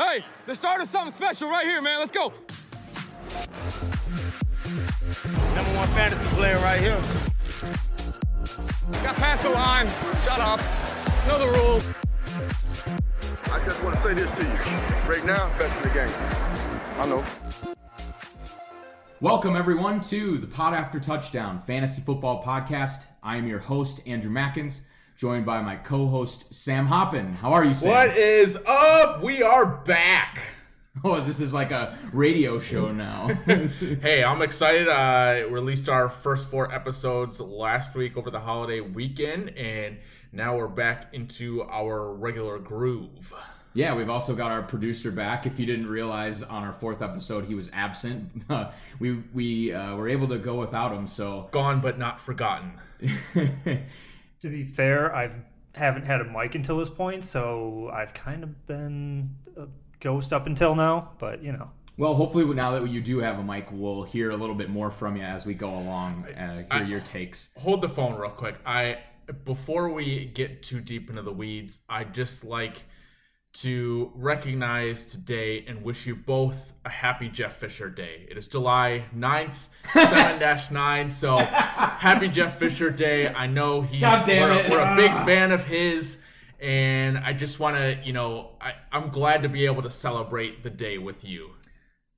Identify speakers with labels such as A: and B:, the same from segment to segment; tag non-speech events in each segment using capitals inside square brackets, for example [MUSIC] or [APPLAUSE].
A: Hey, the start of something special right here, man. Let's go.
B: Number one fantasy player right here.
A: Got past the line. Shut up. Know the rules.
C: I just want to say this to you. Right now, best in the game. I know.
D: Welcome, everyone, to the Pod After Touchdown Fantasy Football Podcast. I am your host, Andrew Mackins, joined by my co host, Sam Hoppin. How are you, Sam?
E: What is up? We are back. [LAUGHS]
D: Oh, this is like a radio show now. [LAUGHS]
E: Hey, I'm excited. Uh, released our first four episodes last week over the holiday weekend, and now we're back into our regular groove.
D: yeah, we've also got our producer back. If you didn't realize, on our fourth episode, he was absent. [LAUGHS] we we uh, were able to go without him, so.
E: Gone but not forgotten.
F: To be fair, I've haven't had a mic until this point, so I've kind of been a ghost up until now. But you know,
D: Well, hopefully, now that you do have a mic, we'll hear a little bit more from you as we go along. Uh, hear
E: I-
D: your takes.
E: Hold the phone real quick. I before we get too deep into the weeds, I just like to recognize today and wish you both a happy Jeff Fisher Day. It is July 9th, 7-9, [LAUGHS] so happy Jeff Fisher Day. I know he's
D: God damn
E: we're,
D: it.
E: we're a big [LAUGHS] fan of his and I just want to, you know, I, I'm glad to be able to celebrate the day with you.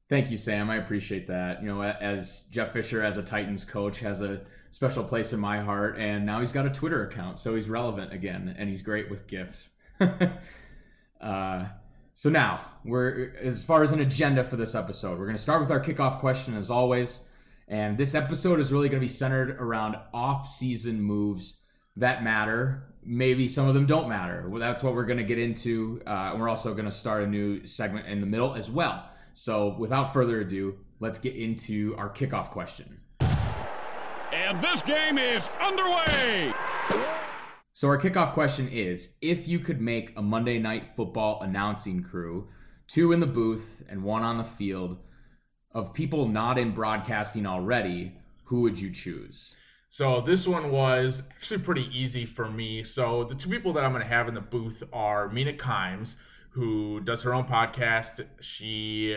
D: Thank you, Sam. I appreciate that. You know, as Jeff Fisher, as a Titans coach, has a special place in my heart, and now he's got a Twitter account, so he's relevant again, and he's great with gifts. [LAUGHS] uh, so now we're as far as an agenda for this episode, we're going to start with our kickoff question as always, and this episode is really going to be centered around off-season moves that matter. Maybe some of them don't matter. Well, that's what we're going to get into, uh, we're also going to start a new segment in the middle as well. So, without further ado, let's get into our kickoff question.
G: And this game is underway.
D: So, our kickoff question is if you could make a Monday Night Football announcing crew, two in the booth and one on the field, of people not in broadcasting already, who would you choose?
E: So this one was actually pretty easy for me. So the two people that I'm going to have in the booth are Mina Kimes, who does her own podcast. She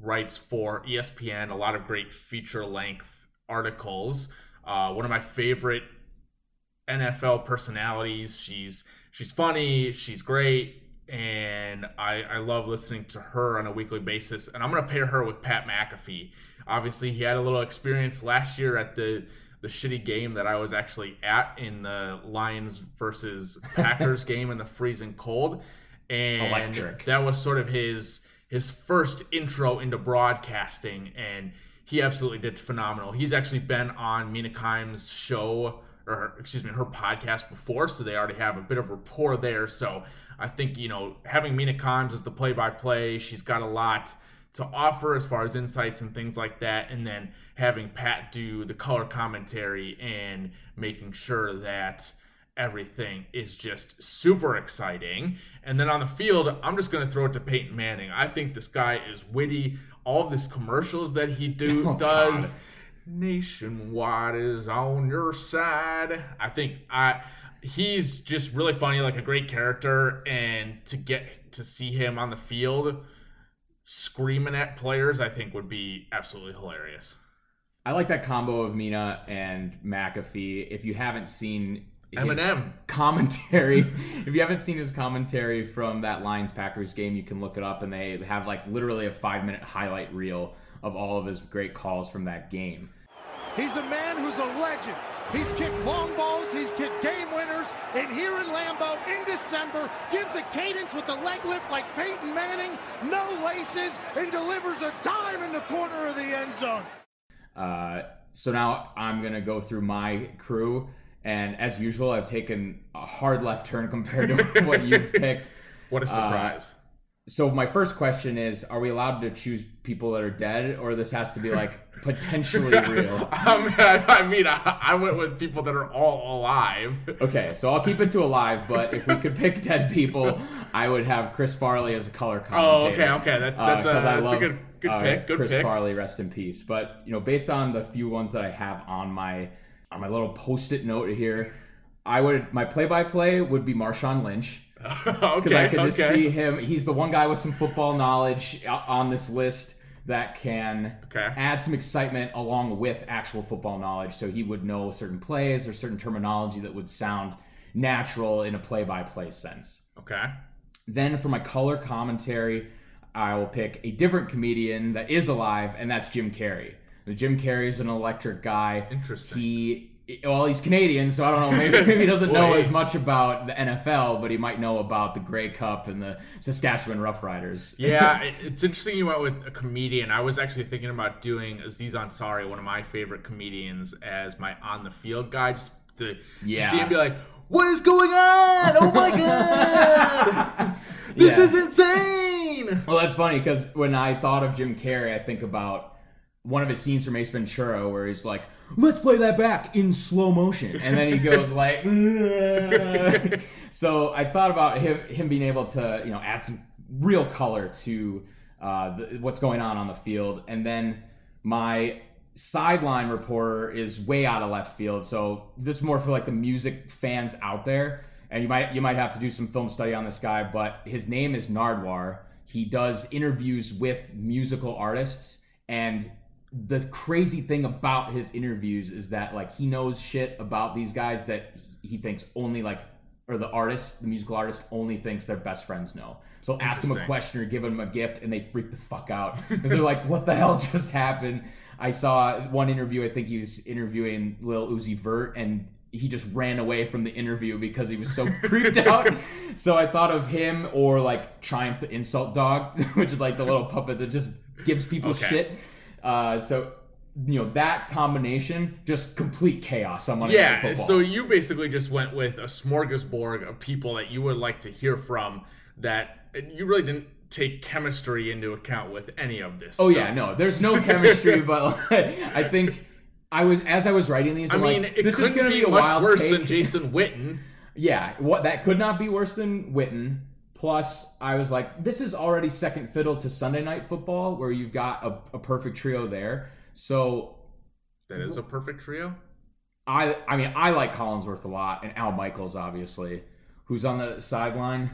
E: writes for ESPN a lot of great feature length articles. Uh, one of my favorite NFL personalities. She's she's funny. She's great. And I, I love listening to her on a weekly basis. And I'm going to pair her with Pat McAfee. Obviously, he had a little experience last year at the the shitty game that I was actually at in the Lions versus [LAUGHS] Packers game in the freezing cold, and
D: Electric.
E: that was sort of his his first intro into broadcasting, and he absolutely did phenomenal. He's actually been on Mina Kimes' show or her- excuse me, her podcast before, so they already have a bit of rapport there. So I think you know having Mina Kimes as the play-by-play, she's got a lot to offer as far as insights and things like that, and then having Pat do the color commentary and making sure that everything is just super exciting. And then on the field, I'm just going to throw it to Peyton Manning. I think this guy is witty. All of these commercials that he do [LAUGHS]
D: Oh,
E: does,
D: God.
E: Nationwide is on your side. I think I he's just really funny, like a great character, and to get to see him on the field screaming at players, I think would be absolutely hilarious.
D: I like that combo of Mina and McAfee. If you haven't seen his
E: Eminem.
D: commentary, [LAUGHS] if you haven't seen his commentary from that Lions Packers game, you can look it up, and they have like literally a five minute highlight reel of all of his great calls from that game.
H: He's a man who's a legend. He's kicked long balls, he's kicked game winners, and here in Lambeau in December gives a cadence with the leg lift like Peyton Manning, no laces, and delivers a dime in the corner of the end zone.
D: Uh, so now I'm gonna go through my crew, and as usual, I've taken a hard left turn compared to [LAUGHS] what you've picked.
E: What a surprise.
D: So my first question is: Are we allowed to choose people that are dead, or this has to be [LAUGHS] like potentially real? [LAUGHS]
E: I mean, I, mean, I, I went with people that are all alive.
D: Okay, so I'll keep it to alive, but if we could pick dead people, [LAUGHS] I would have Chris Farley as a color
E: Oh, okay, okay, that's that's,
D: Uh,
E: a, that's a good good
D: uh,
E: pick. Good
D: Chris
E: pick.
D: Farley, rest in peace. But you know, based on the few ones that I have on my on my little post-it note here, I would my play-by-play would be Marshawn Lynch. [LAUGHS] because
E: okay,
D: I could just
E: okay.
D: see him. He's the one guy with some football knowledge uh, on this list that can
E: Okay.
D: add some excitement along with actual football knowledge. So he would know certain plays or certain terminology that would sound natural in a play-by-play sense.
E: Okay.
D: Then for my color commentary, I will pick a different comedian that is alive, and that's Jim Carrey. Jim Carrey is an electric guy.
E: Interesting.
D: He well, he's Canadian, so I don't know. Maybe, maybe he doesn't [LAUGHS] know as much about the NFL, but he might know about the Grey Cup and the Saskatchewan Roughriders.
E: Yeah, [LAUGHS] it's interesting you went with a comedian. I was actually thinking about doing Aziz Ansari, one of my favorite comedians, as my on the field guy, just to, to
D: Yeah.
E: see him be like, "What is going on? Oh my [LAUGHS] god, this
D: Yeah.
E: is insane!"
D: Well, that's funny because when I thought of Jim Carrey, I think about one of his scenes from Ace Ventura where he's like, "Let's play that back in slow motion," and then he goes [LAUGHS] like, "Ugh." so I thought about him him being able to you know add some real color to uh, the, what's going on on the field, and then my sideline reporter is way out of left field. So this is more for like the music fans out there. And you might you might have to do some film study on this guy, but his name is Nardwuar. He does interviews with musical artists and the crazy thing about his interviews is that like he knows shit about these guys that he thinks only like or the artist, the musical artist only thinks their best friends know. So ask him a question or give him a gift and they freak the fuck out because they're like, "What the hell [LAUGHS] just happened?" I saw one interview. I think he was interviewing Lil Uzi Vert, and he just ran away from the interview because he was so [LAUGHS] creeped out. So I thought of him or like Triumph the Insult Dog, [LAUGHS] which is like the little puppet that just gives people
E: Okay.
D: shit. Uh, so you know that combination, just complete chaos on Monday Night
E: Yeah,
D: Football.
E: so you basically just went with a smorgasbord of people that you would like to hear from that you really didn't take chemistry into account with any of this.
D: Oh
E: stuff.
D: yeah, no, there's no chemistry, [LAUGHS] but I think I was as I was writing these.
E: I
D: I'm
E: mean,
D: like,
E: it
D: this is
E: couldn't
D: gonna
E: be,
D: be, a
E: much
D: wild
E: worse
D: take.
E: than Jason [LAUGHS] Witten.
D: Yeah, what that could not be worse than Witten. Plus, I was like, this is already second fiddle to Sunday Night Football, where you've got a, a perfect trio there. So
E: That is a perfect trio.
D: I, I mean, I like Collinsworth a lot, and Al Michaels, obviously, who's on the sideline.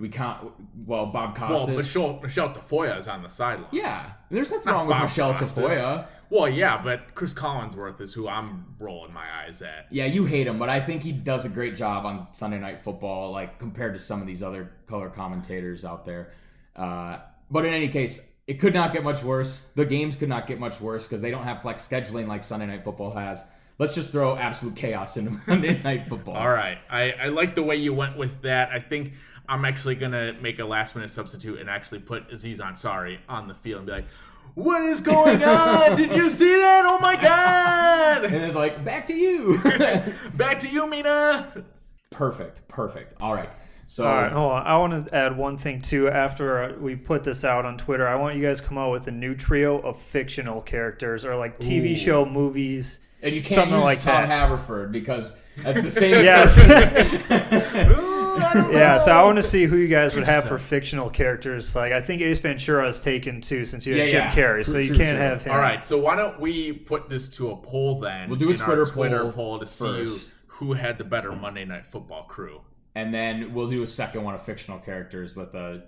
D: Do can't. Well, Bob Costas.
E: Well, Michelle Michelle Tafoya is on the sideline.
D: yeah, there's nothing
E: Not
D: wrong with
E: Bob
D: Michelle
E: Costas.
D: Tafoya.
E: Well, yeah, but Chris Collinsworth is who I'm rolling my eyes at.
D: Yeah, you hate him, but I think he does a great job on Sunday Night Football, like compared to some of these other color commentators out there. Uh, but in any case, it could not get much worse. The games could not get much worse because they don't have flex scheduling like Sunday Night Football has. Let's just throw absolute chaos into [LAUGHS] Monday Night Football.
E: All right, I, I like the way you went with that. I think I'm actually gonna make a last minute substitute and actually put Aziz Ansari on the field and be like, "What is going on? [LAUGHS] Did you see that? Oh my god!"
D: And it's like back to you. [LAUGHS]
E: Back to you, Mina."
D: perfect, perfect. All right. So
F: All right, hold on. I want to add one thing too. After we put this out on Twitter, I want you guys to come out with a new trio of fictional characters or like TV show, movies.
D: and you can't
F: something
D: use
F: like
D: Tom
F: that.
D: Haverford because that's the same. [LAUGHS]
F: Yes.
D: Person.
F: yeah, so I want to see who you guys would have for fictional characters. Like I think Ace Ventura is taken too, since you have
D: Yeah,
F: Jim
D: yeah.
F: Carrey,
D: True,
F: so you
D: true,
F: can't
D: true.
F: have him.
E: All right, so why don't we put this to a poll then?
D: We'll do a
E: in our
D: Twitter
E: Twitter
D: poll
E: poll to see
D: first.
E: who had the better Monday Night Football crew.
D: and then we'll do a second one of fictional characters with a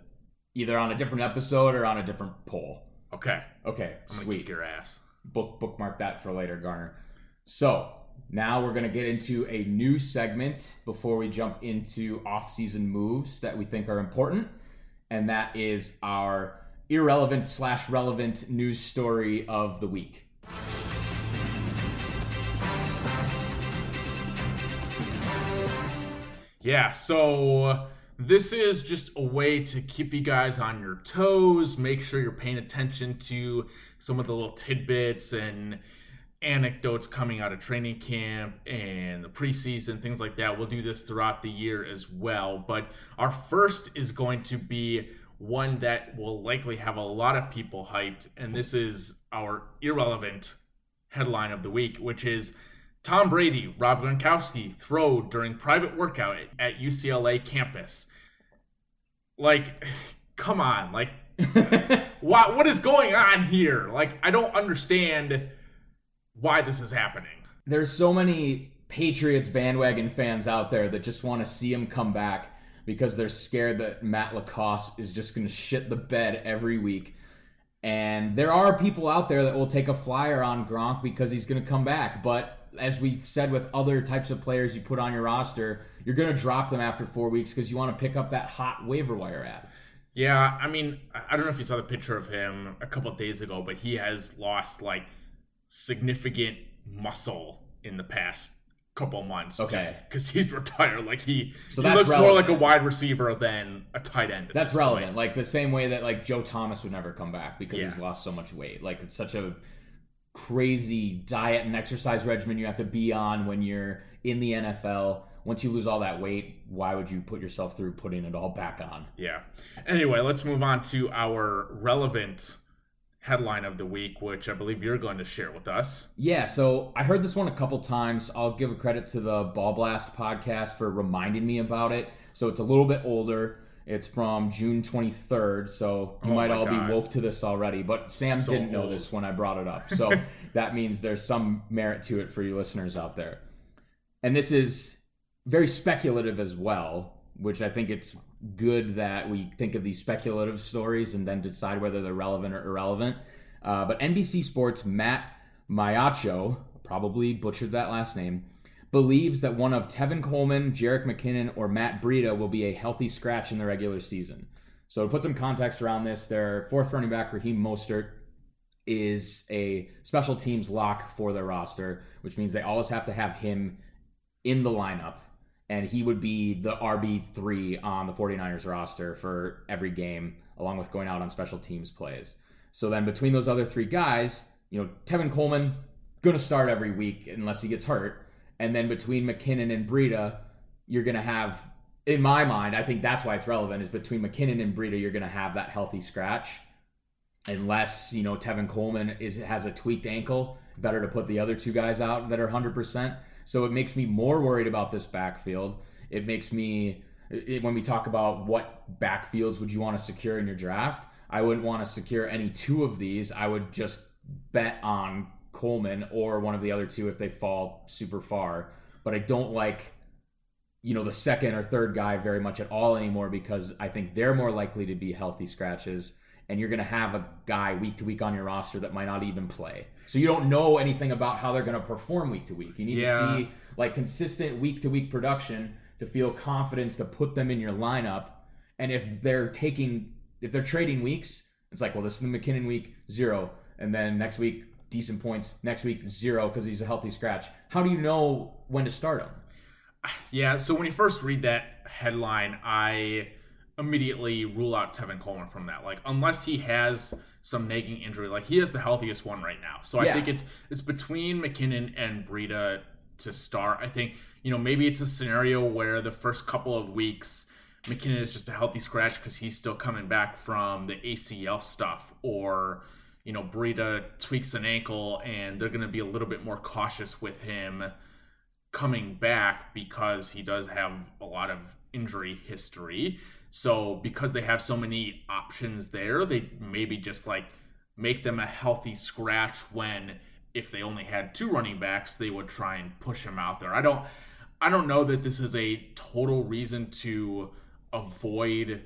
D: either on a different episode or on a different poll.
E: Okay,
D: Okay,
E: I'm gonna
D: sweet.
E: kick your ass.
D: Book bookmark that for later, Garner. So now we're gonna get into a new segment before we jump into off-season moves that we think are important, and that is our irrelevant slash relevant news story of the week.
E: Yeah, so uh, this is just a way to keep you guys on your toes, make sure you're paying attention to some of the little tidbits and anecdotes coming out of training camp and the preseason, things like that. We'll do this throughout the year as well. But our first is going to be one that will likely have a lot of people hyped, and this is our irrelevant headline of the week, which is Tom Brady, Rob Gronkowski throw during private workout at UCLA campus. Like, [SIGHS] come on, like, [LAUGHS] what what is going on here? Like, I don't understand why this is happening.
D: There's so many Patriots bandwagon fans out there that just want to see him come back. because they're scared that Matt Lacoste is just going to shit the bed every week. And there are people out there that will take a flyer on Gronk because he's going to come back. But as we've said with other types of players you put on your roster, you're going to drop them after four weeks because you want to pick up that hot waiver wire ad.
E: Yeah, I mean, I don't know if you saw the picture of him a couple of days ago, but he has lost like significant muscle in the past couple months.
D: Okay.
E: Because he's [LAUGHS] retired. Like he,
D: So
E: he looks more like a wide receiver than a tight end.
D: That's relevant.
E: point.
D: Like the same way that like Joe Thomas would never come back because
E: Yeah.
D: he's lost so much weight. Like it's such a crazy diet and exercise regimen you have to be on when you're in the NFL. Once you lose all that weight, why would you put yourself through putting it all back on?
E: Yeah. Anyway, let's move on to our relevant headline of the week, which I believe you're going to share with us.
D: Yeah, so I heard this one a couple times. I'll give a credit to the Ball Blast podcast for reminding me about it. So it's a little bit older. It's from June 23rd, so you
E: Oh
D: might all
E: God.
D: be woke to this already. But Sam
E: So
D: didn't know
E: old.
D: this when I brought it up. [LAUGHS] So that means there's some merit to it for you listeners out there. And this is very speculative as well, which I think it's good that we think of these speculative stories and then decide whether they're relevant or irrelevant. Uh, but NBC Sports Matt Maiocco, probably butchered that last name, believes that one of Tevin Coleman, Jerick McKinnon, or Matt Breida will be a healthy scratch in the regular season. So to put some context around this, their fourth running back, Raheem Mostert, is a special teams lock for their roster, which means they always have to have him in the lineup. And he would be the RB3 on the 49ers roster for every game, along with going out on special teams plays. So then between those other three guys, you know, Tevin Coleman, going to start every week unless he gets hurt. And then between McKinnon and Breida, you're going to have, in my mind, I think that's why it's relevant, is between McKinnon and Breida, you're going to have that healthy scratch unless you know Tevin Coleman is has a tweaked ankle. Better to put the other two guys out that are hundred percent. So it makes me more worried about this backfield. It makes me it, when we talk about what backfields would you want to secure in your draft. I wouldn't want to secure any two of these. I would just bet on Coleman or one of the other two if they fall super far. But I don't like you know the second or third guy very much at all anymore because I think they're more likely to be healthy scratches and you're going to have a guy week to week on your roster that might not even play. So you don't know anything about how they're going to perform week to week. You need
E: Yeah.
D: to see like consistent week to week production to feel confidence to put them in your lineup. And if they're taking if they're trading weeks, it's like, well, this is the McKinnon week, zero. And then next week, decent points. Next week, zero because he's a healthy scratch. How do you know when to start him? [SIGHS]
E: Yeah, so when you first read that headline, I immediately rule out Tevin Coleman from that. Like, unless he has some nagging injury, like he is the healthiest one right now. So I
D: Yeah.
E: think it's it's between McKinnon and Breida to start. I think you know maybe it's a scenario where the first couple of weeks McKinnon is just a healthy scratch because he's still coming back from the ACL stuff, or you know Breida tweaks an ankle and they're going to be a little bit more cautious with him coming back because he does have a lot of injury history. So because they have so many options there, they maybe just like make them a healthy scratch when if they only had two running backs, they would try and push him out there. I don't I don't know that this is a total reason to avoid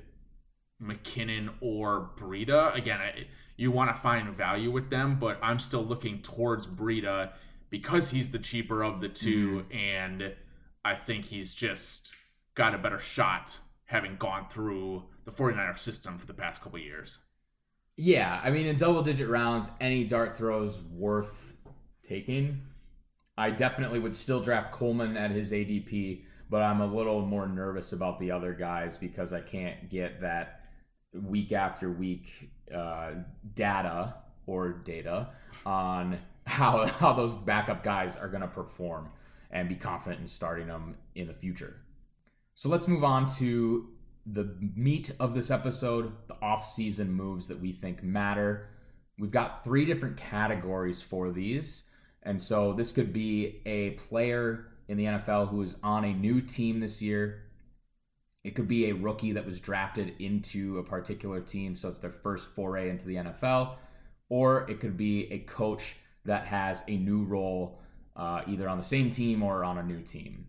E: McKinnon or Breida. Again, I, you want to find value with them, but I'm still looking towards Breida because he's the cheaper of the 2 mm-hmm. and I think he's just got a better shot having gone through the 49er system for the past couple years.
D: Yeah, I mean, in double digit rounds, any dart throws worth taking. I definitely would still draft Coleman at his ADP, but I'm a little more nervous about the other guys because I can't get that week after week uh, data or data on how [LAUGHS] how those backup guys are going to perform and be confident in starting them in the future. So let's move on to the meat of this episode, the off-season moves that we think matter. We've got three different categories for these. And so this could be a player in the NFL who is on a new team this year. It could be a rookie that was drafted into a particular team, so it's their first foray into the NFL. Or it could be a coach that has a new role uh, either on the same team or on a new team.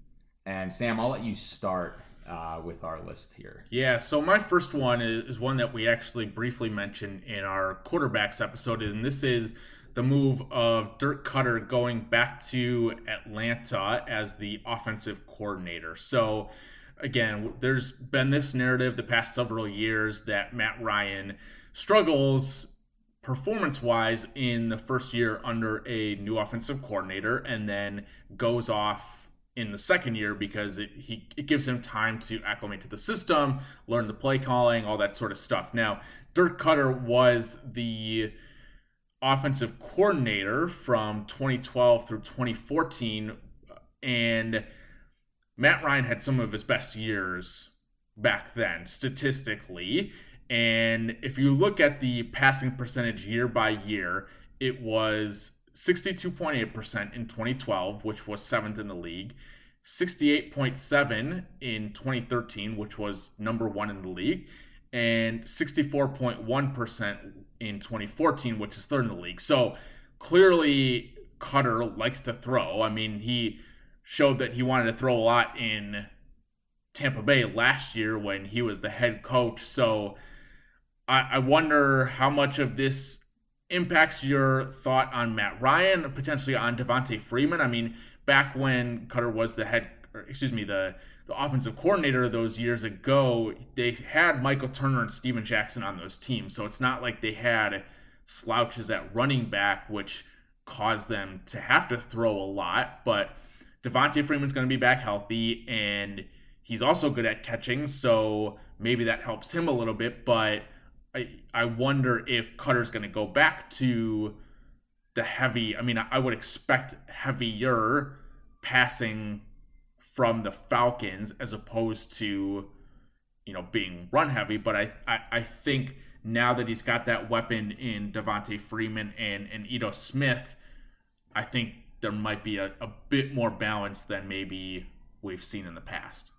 D: And Sam, I'll let you start uh, with our list here.
E: Yeah, so my first one is, one that we actually briefly mentioned in our quarterbacks episode, and this is the move of Dirk Koetter going back to Atlanta as the offensive coordinator. So, again, there's been this narrative the past several years that Matt Ryan struggles performance wise in the first year under a new offensive coordinator and then goes off in the second year because it, he, it gives him time to acclimate to the system, learn the play calling, all that sort of stuff. Now, Dirk Koetter was the offensive coordinator from 2012 through 2014, and Matt Ryan had some of his best years back then, statistically. And if you look at the passing percentage year by year, it was 62.8% in 2012, which was seventh in the league, 68.7 in 2013, which was number one in the league, and 64.1% in 2014, which is third in the league. So clearly, Koetter likes to throw. I mean, he showed that he wanted to throw a lot in Tampa Bay last year when he was the head coach. So I, I wonder how much of this impacts your thought on Matt Ryan, potentially on Devonta Freeman. I mean, back when Koetter was the head, or excuse me, the the offensive coordinator those years ago, they had Michael Turner and Steven Jackson on those teams. So it's not like they had slouches at running back, which caused them to have to throw a lot. But Devonta Freeman's going to be back healthy, and he's also good at catching, so maybe that helps him a little bit. But I I wonder if Koetter's going to go back to the heavy. I mean, I would expect heavier passing from the Falcons as opposed to you know being run heavy. But I I, I think now that he's got that weapon in Devonta Freeman and and Ito Smith, I think there might be a, a bit more balance than maybe we've seen in the past.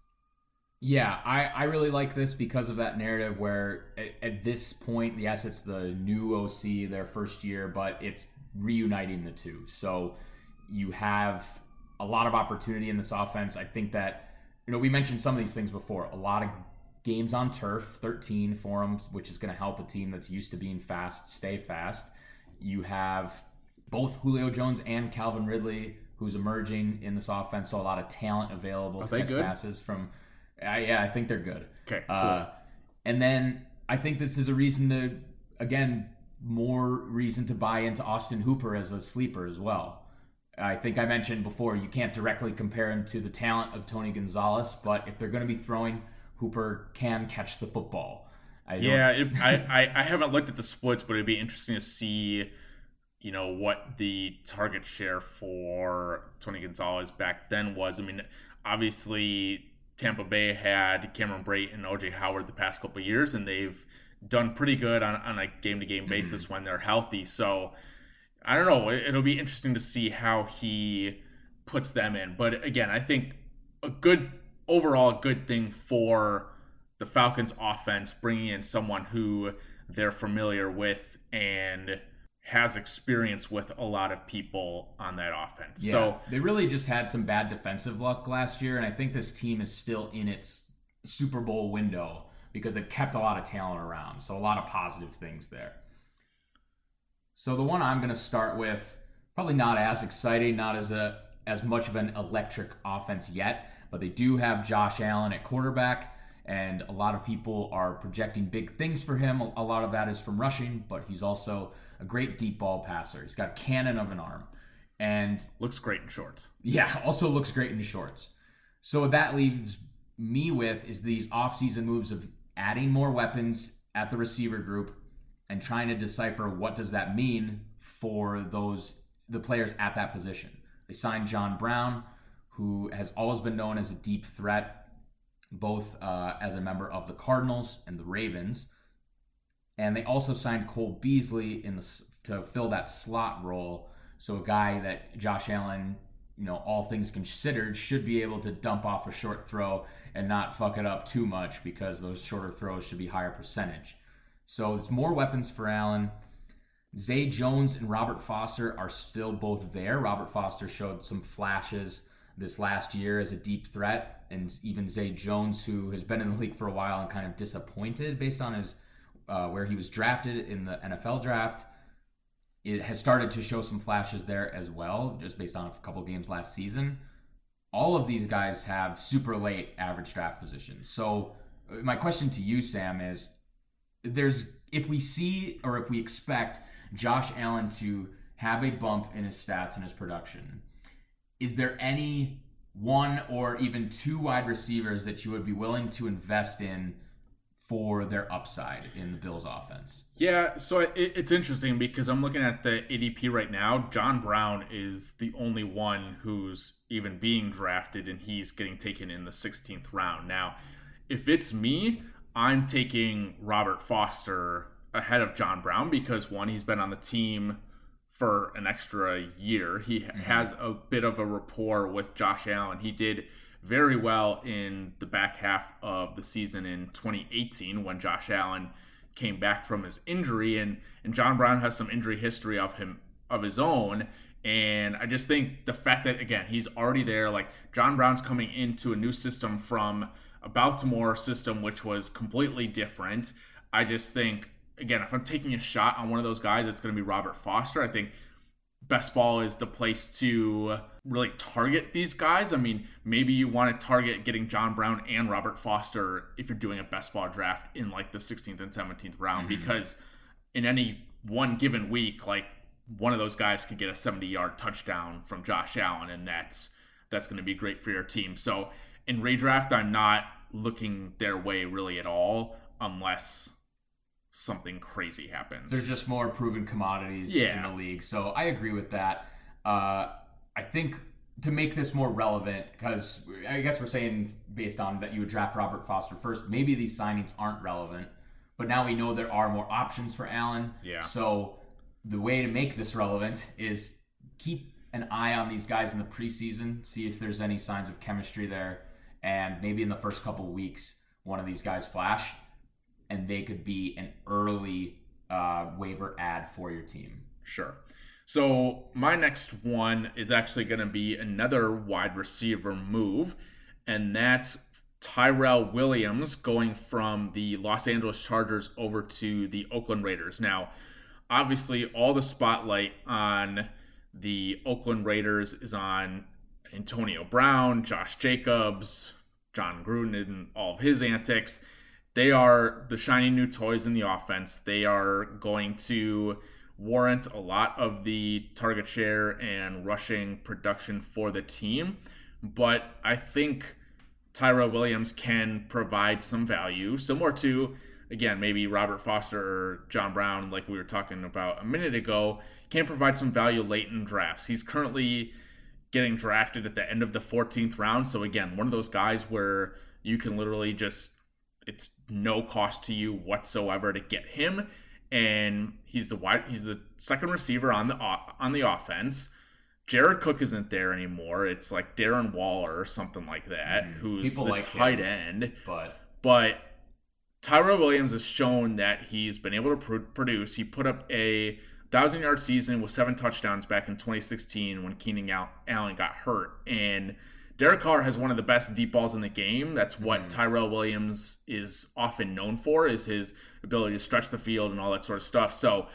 D: Yeah, I, I really like this because of that narrative where at, at, this point, yes, it's the new OC, their first year, but it's reuniting the two. So you have a lot of opportunity in this offense. I think that, you know, we mentioned some of these things before. A lot of games on turf, 13 for them, which is going to help a team that's used to being fast stay fast. You have both Julio Jones and Calvin Ridley, who's emerging in this offense. So a lot of talent available
E: Are
D: to catch
E: good?
D: passes from – I, yeah, I think they're good.
E: Okay, cool.
D: Uh, and then I think this is a reason to, again, more reason to buy into Austin Hooper as a sleeper as well. I think I mentioned before you can't directly compare him to the talent of Tony Gonzalez, but if they're going to be throwing, Hooper can catch the football.
E: I yeah, it, I, I I haven't looked at the splits, but it'd be interesting to see, you know, what the target share for Tony Gonzalez back then was. I mean, obviously Tampa Bay had Cameron Brate and OJ Howard the past couple years, and they've done pretty good on, on a game to game basis mm-hmm. when they're healthy. So I don't know. It'll be interesting to see how he puts them in. But again, I think a good overall a good thing for the Falcons offense, bringing in someone who they're familiar with and has experience with a lot of people on that offense.
D: Yeah,
E: so
D: they really just had some bad defensive luck last year, and I think this team is still in its Super Bowl window because they've kept a lot of talent around. So a lot of positive things there. So the one I'm going to start with, probably not as exciting, not as a as much of an electric offense yet, but they do have Josh Allen at quarterback and a lot of people are projecting big things for him. A lot of that is from rushing, but he's also a great deep ball passer. He's got a cannon of an arm. And
E: looks great in shorts.
D: Yeah, [LAUGHS] also looks great in shorts. So what that leaves me with is these offseason moves of adding more weapons at the receiver group and trying to decipher what does that mean for those the players at that position. They signed John Brown, who has always been known as a deep threat, both uh, as a member of the Cardinals and the Ravens and they also signed Cole Beasley in the, to fill that slot role. So a guy that Josh Allen, you know, all things considered, should be able to dump off a short throw and not fuck it up too much because those shorter throws should be higher percentage. So it's more weapons for Allen. Zay Jones and Robert Foster are still both there. Robert Foster showed some flashes this last year as a deep threat, and even Zay Jones, who has been in the league for a while and kind of disappointed based on his uh, where he was drafted in the NFL draft. It has started to show some flashes there as well, just based on a couple games last season. All of these guys have super late average draft positions. So, uh, my question to you, Sam, is there's if we see or if we expect Josh Allen to have a bump in his stats and his production, is there any one or even two wide receivers that you would be willing to invest in for their upside in the Bills offense?
E: Yeah, so it, it's interesting because I'm looking at the ADP right now. John Brown is the only one who's even being drafted, and he's getting taken in the 16th round. Now, if it's me, I'm taking Robert Foster ahead of John Brown because one, he's been on the team for an extra year. He mm-hmm. has a bit of a rapport with Josh Allen. He did very well in the back half of the season in 2018 when Josh Allen came back from his injury and and John Brown has some injury history of him of his own and I just think the fact that again he's already there like John Brown's coming into a new system from a Baltimore system which was completely different. I just think again, if I'm taking a shot on one of those guys, it's going to be Robert Foster. I think best ball is the place to really target these guys. I mean, maybe you want to target getting John Brown and Robert Foster if you're doing a best ball draft in like the 16th and 17th round, mm-hmm. because in any one given week, like one of those guys could get a 70 yard touchdown from Josh Allen, and that's that's going to be great for your team. So in redraft, I'm not looking their way really at all unless something crazy happens.
D: There's just more proven commodities
E: yeah.
D: in the league. So I agree with that. Uh, I think to make this more relevant, because I guess we're saying based on that you would draft Robert Foster first, maybe these signings aren't relevant. But now we know there are more options for Allen.
E: Yeah.
D: So the way to make this relevant is keep an eye on these guys in the preseason, see if there's any signs of chemistry there, and maybe in the first couple weeks, one of these guys flash and they could be an early uh, waiver ad for your team.
E: Sure. So my next one is actually going to be another wide receiver move, and that's Tyrell Williams going from the Los Angeles Chargers over to the Oakland Raiders. Now, obviously, all the spotlight on the Oakland Raiders is on Antonio Brown, Josh Jacobs, Jon Gruden, and all of his antics they are the shiny new toys in the offense. They are going to warrant a lot of the target share and rushing production for the team. But I think Tyrell Williams can provide some value, similar to, again, maybe Robert Foster or John Brown, like we were talking about a minute ago, can provide some value late in drafts. He's currently getting drafted at the end of the 14th round. So, again, one of those guys where you can literally just it's no cost to you whatsoever to get him, and he's the wide he's the second receiver on the on the offense. Jared Cook isn't there anymore. It's like Darren Waller or something like that, mm, who's the like tight him, end.
D: But
E: but Tyrell Williams has shown that he's been able to pr- produce. He put up a thousand yard season with seven touchdowns back in 2016 when Keenan Allen got hurt, and Derek Carr has one of the best deep balls in the game. That's what mm. Tyrell Williams is often known for is his ability to stretch the field and all that sort of stuff. So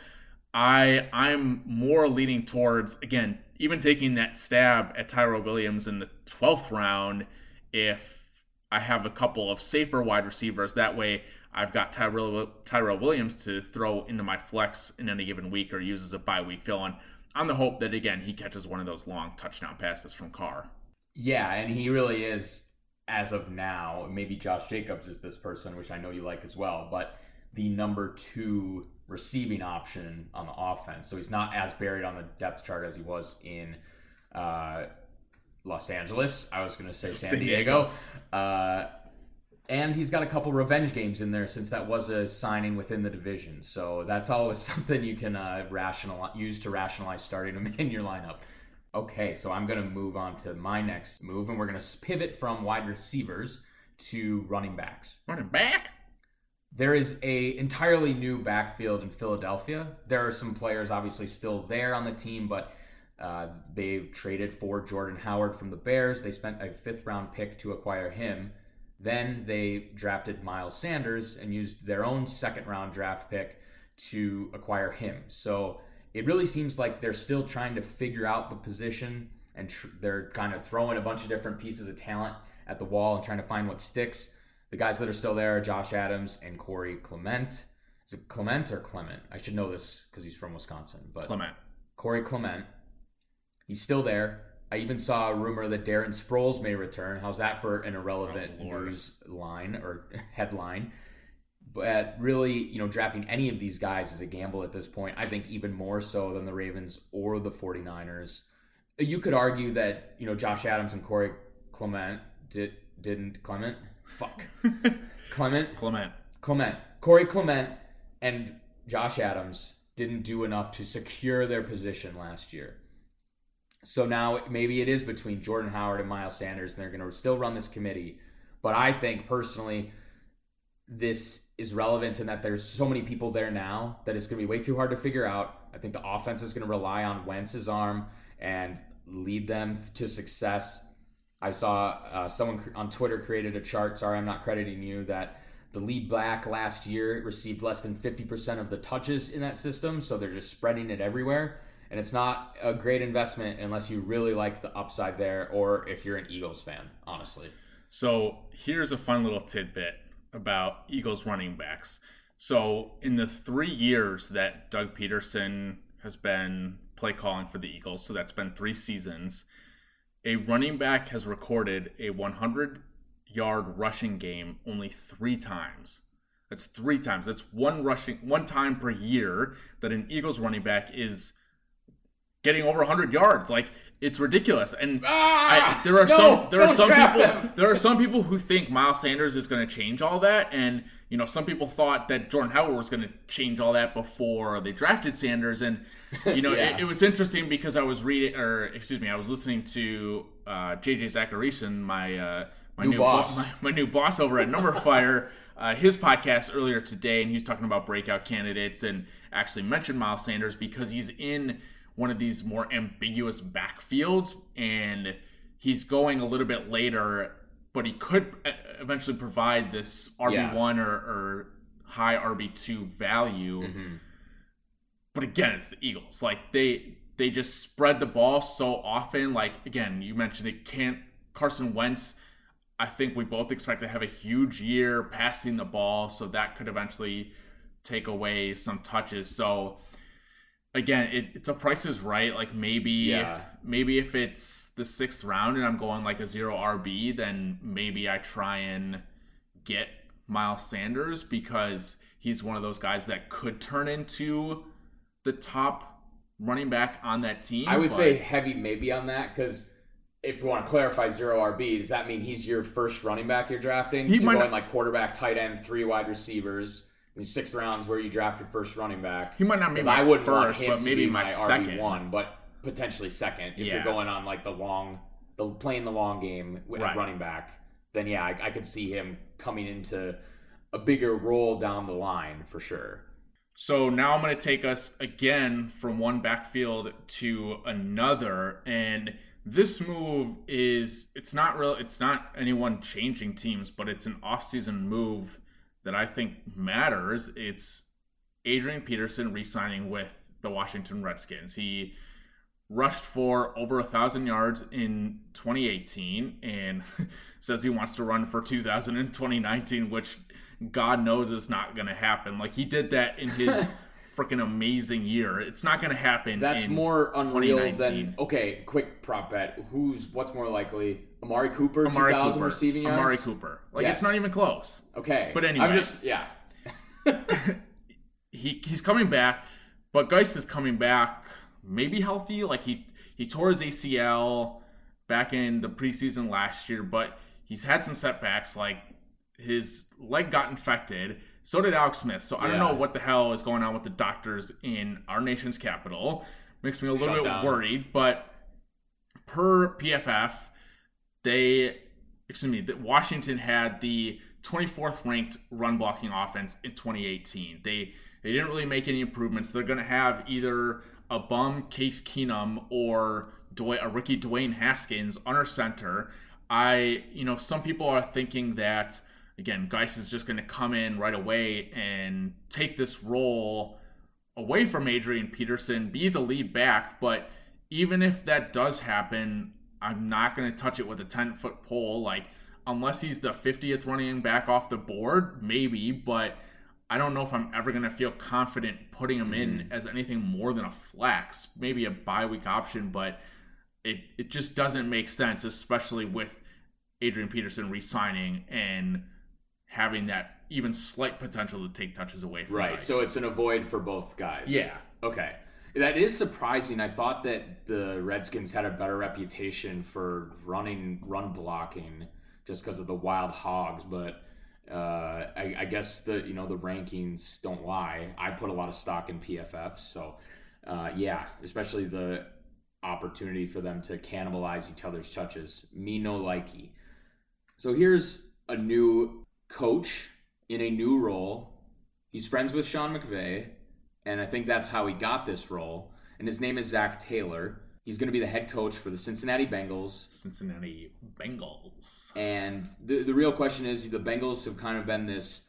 E: I I'm more leaning towards again even taking that stab at Tyrell Williams in the 12th round if I have a couple of safer wide receivers that way I've got Tyrell Tyrell Williams to throw into my flex in any given week or use as a bye week fill in on the hope that again he catches one of those long touchdown passes from Carr.
D: Yeah, and he really is as of now. Maybe Josh Jacobs is this person, which I know you like as well, but the number two receiving option on the offense. So he's not as buried on the depth chart as he was in uh, Los Angeles. I was going to say San [LAUGHS] Diego. Uh, and he's got a couple revenge games in there since that was a signing within the division. So that's always [LAUGHS] something you can uh, rationalize, use to rationalize starting him [LAUGHS] in your lineup. Okay, so I'm going to move on to my next move, and we're going to pivot from wide receivers to running backs.
E: Running back?
D: There is a entirely new backfield in Philadelphia. There are some players obviously still there on the team, but Uh, they traded for Jordan Howard from the Bears. They spent a fifth round pick to acquire him. Then they drafted Miles Sanders and used their own second round draft pick to acquire him. So it really seems like they're still trying to figure out the position and tr- they're kind of throwing a bunch of different pieces of talent at the wall and trying to find what sticks. The guys that are still there are Josh Adams and Corey Clement. Is it Clement or Clement? I should know this because he's from Wisconsin. But
E: Clement.
D: Corey Clement. He's still there. I even saw a rumor that Darren Sproles may return. How's that for an irrelevant
E: Oh,
D: news line or [LAUGHS] headline? But really, you know, drafting any of these guys is a gamble at this point. I think even more so than the Ravens or the 49ers. You could argue that, you know, Josh Adams and Corey Clement did didn't Clement? Fuck. [LAUGHS] Clement
E: Clement.
D: Clement, Corey Clement, and Josh Adams didn't do enough to secure their position last year. So now maybe it is between Jordan Howard and Miles Sanders, and they're going to still run this committee. But I think personally, this is relevant in that there's so many people there now that it's going to be way too hard to figure out. I think the offense is going to rely on Wentz's arm and lead them to success. I saw uh, someone on Twitter created a chart. Sorry, I'm not crediting you. That the lead back last year received less than 50% of the touches in that system, so they're just spreading it everywhere. And it's not a great investment unless you really like the upside there, or if you're an Eagles fan, honestly.
E: So here's a fun little tidbit about Eagles running backs. So in the three years that Doug Pederson has been play calling for the Eagles, so that's been three seasons, a running back has recorded a 100 yard rushing game only three times. That's three times. That's one rushing one time per year that an Eagles running back is getting over 100 yards. Like it's ridiculous. And I, there are
D: no,
E: some there are some people
D: them.
E: there are some people who think Miles Sanders is going to change all that and you know some people thought that Jordan Howard was going to change all that before they drafted Sanders and you know [LAUGHS]
D: Yeah.
E: it, it was interesting because I was reading or excuse me I was listening to uh, JJ Zachariason my uh, my
D: New
E: new,
D: boss.
E: my, [LAUGHS] my new boss over at numberFire uh, his podcast earlier today and he was talking about breakout candidates and actually mentioned Miles Sanders because he's in one of these more ambiguous backfields and he's going a little bit later but he could uh, eventually provide this RB1 or, or high RB2 value.
D: Mm-hmm.
E: but again it's the Eagles. Like they they just spread the ball so often. Like again you mentioned it can't Carson Wentz I think we both expect to have a huge year passing the ball so that could eventually take away some touches. So again it, it's a price is right like maybe
D: Yeah.
E: maybe if it's the sixth round and i'm going like a zero rb then maybe i try and get miles sanders because he's one of those guys that could turn into the top running back on that team
D: I would
E: but-
D: say heavy maybe on that because if you want to clarify zero RB, does that mean he's your first running back you're drafting?
E: He
D: so
E: might
D: going
E: not-
D: like quarterback, tight end, three wide receivers. In sixth rounds where you draft your first running back.
E: He might not be
D: I want
E: first,
D: him
E: but maybe
D: be
E: my
D: my
E: second.
D: One, but potentially second. If
E: Yeah.
D: you're going on like the long, the playing the long game with
E: Right.
D: running back, then yeah, I, I could see him coming into a bigger role down the line for sure.
E: So now I'm going to take us again from one backfield to another and this move is it's not real it's not anyone changing teams but it's an offseason move that I think matters. It's Adrian Peterson re-signing with the Washington Redskins. He rushed for over a thousand yards in 2018 and [LAUGHS] says he wants to run for 2000 in 2019 which god knows is not going to happen like he did that in his [LAUGHS] freaking amazing year it's not going to happen
D: That's more unreal
E: 2019.
D: than okay. Quick prop bet. Who's what's more likely? Amari Cooper,
E: Amari
D: two thousand
E: Cooper.
D: receiving yards.
E: Amari Cooper. Like
D: Yes.
E: it's not even close.
D: Okay,
E: But anyway.
D: I'm just yeah. [LAUGHS]
E: he he's coming back, but Guice is coming back maybe healthy. Like he he tore his ACL back in the preseason last year, but he's had some setbacks. Like his leg got infected. So did Alex Smith. So I don't know what the hell is going on with the doctors in our nation's capital. Makes me a little
D: Shut
E: bit
D: down.
E: worried. But per PFF, they excuse me, that Washington had the 24th ranked run blocking offense in 2018. They they didn't really make any improvements. They're going to have either a bum Case Keenum or Dway, a rookie Dwayne Haskins under center. I, you know, some people are thinking that again, Guice is just going to come in right away and take this role away from Adrian Peterson, be the lead back. But even if that does happen, I'm not going to touch it with a 10 foot pole. Like, unless he's the 50th running back off the board, maybe. But I don't know if I'm ever going to feel confident putting him in mm-hmm. as anything more than a flex, maybe a bye week option. But it, it just doesn't make sense, especially with Adrian Peterson resigning and having that even slight potential to take touches away from
D: Right.
E: guys.
D: So it's an avoid for both guys.
E: Yeah.
D: Okay. That is surprising. I thought that the Redskins had a better reputation for running run blocking just because of the wild hogs, but uh, I, I guess the you know the rankings don't lie. I put a lot of stock in PFF, so uh, yeah, especially the opportunity for them to cannibalize each other's touches. Me no likey. So here's a new coach in a new role. He's friends with Sean McVay, and I think that's how he got this role. And his name is Zac Taylor. He's going to be the head coach for the Cincinnati Bengals.
E: Cincinnati Bengals.
D: And the, the real question is the Bengals have kind of been this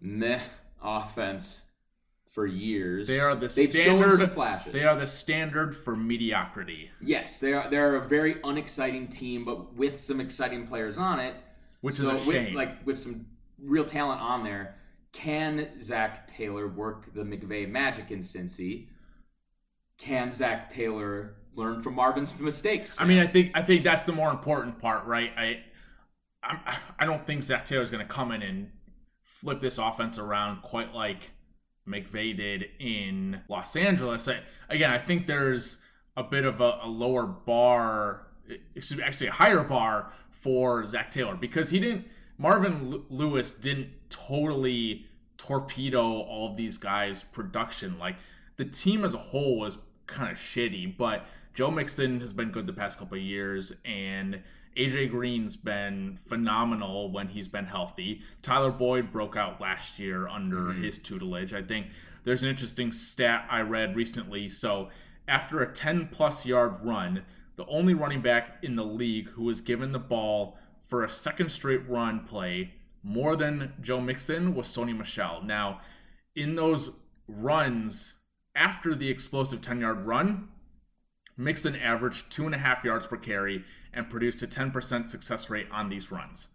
D: meh offense for years.
E: They are the
D: They've
E: standard.
D: some flashes.
E: They are the standard for mediocrity,
D: Yes, they are. They're a very unexciting team, but with some exciting players on it.
E: Which
D: So
E: is a
D: with,
E: shame.
D: like with some real talent on there, can Zac Taylor work the McVay magic in Cincy? Can Zac Taylor learn from Marvin's mistakes?
E: I mean, I think I think that's the more important part, right? I I'm, I don't think Zac Taylor is going to come in and flip this offense around quite like McVay did in Los Angeles. I, again, I think there's a bit of a, a lower bar, actually a higher bar for Zac Taylor because he didn't. Marvin Lewis didn't totally torpedo all of these guys' production. Like the team as a whole was kind of shitty, but Joe Mixon has been good the past couple of years, and AJ Green's been phenomenal when he's been healthy. Tyler Boyd broke out last year under mm-hmm. his tutelage. I think there's an interesting stat I read recently. So after a 10 plus yard run, the only running back in the league who was given the ball for a second straight run play more than Joe Mixon was Sony Michel. Now, in those runs after the explosive 10 yard run, Mixon averaged two and a half yards per carry and produced a 10% success rate on these runs.